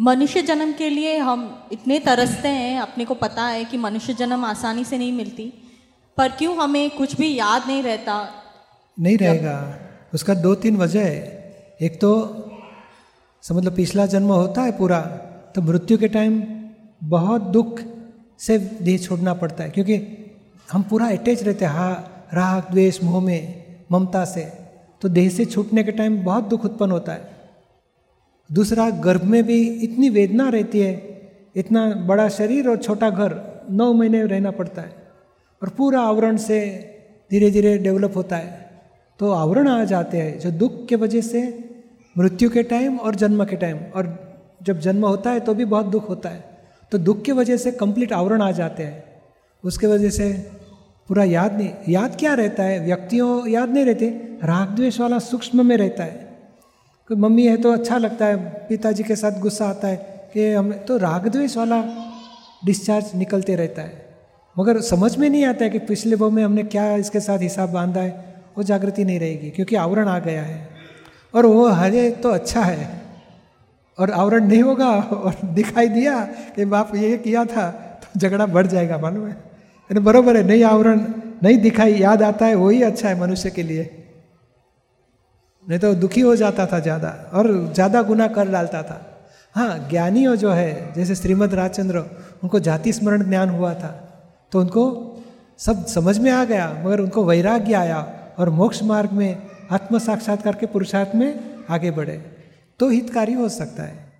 मनुष्य जन्म के लिए हम इतने तरसते हैं अपने को पता है कि मनुष्य जन्म आसानी से नहीं मिलती। पर क्यों हमें कुछ भी याद नहीं रहता? नहीं रहेगा। उसका दो तीन वजह है। एक तो समझ लो पिछला जन्म होता है पूरा तो मृत्यु के टाइम बहुत दुख से देह छोड़ना पड़ता है क्योंकि हम पूरा अटैच रहते हैं। हा राग द्वेष मोह में ममता से। तो देह से छूटने के टाइम बहुत दुख उत्पन्न होता है। दूसरा, गर्भ में भी इतनी वेदना रहती है, इतना बड़ा शरीर और छोटा घर, नौ महीने रहना पड़ता है और पूरा आवरण से धीरे धीरे डेवलप होता है। तो आवरण आ जाते हैं, जो दुख के वजह से मृत्यु के टाइम और जन्म के टाइम और जब जन्म होता है तो भी बहुत दुख होता है। तो दुख की वजह से कंप्लीट आवरण आ जाते हैं। उसके वजह से पूरा याद नहीं, याद क्या रहता है? व्यक्तियों, याद नहीं रहते राग द्वेष वाला सूक्ष्म में रहता है। कोई मम्मी है तो अच्छा लगता है, पिताजी के साथ गुस्सा आता है कि हम तो राग द्वेष वाला डिस्चार्ज निकलते रहता है। मगर समझ में नहीं आता है कि पिछले वो में हमने क्या इसके साथ हिसाब बांधा है, वो जागृति नहीं रहेगी, क्योंकि आवरण आ गया है। और वो हरे तो अच्छा है, और आवरण नहीं होगा, और दिखाई दिया कि बाप, ये किया था तो झगड़ा बढ़ जाएगा, मालूम है? बराबर है नहीं आवरण नहीं दिखाई, याद आता है, वही अच्छा है मनुष्य के लिए। नहीं तो दुखी हो जाता था ज़्यादा और ज़्यादा गुना कर डालता था। हाँ ज्ञानियों जो है, जैसे श्रीमद राजचंद्र, उनको जाति स्मरण ज्ञान हुआ था। तो उनको सब समझ में आ गया, मगर उनको वैराग्य आया और मोक्ष मार्ग में आत्म साक्षात्कार के पुरुषार्थ में आगे बढ़े। तो हितकारी हो सकता है।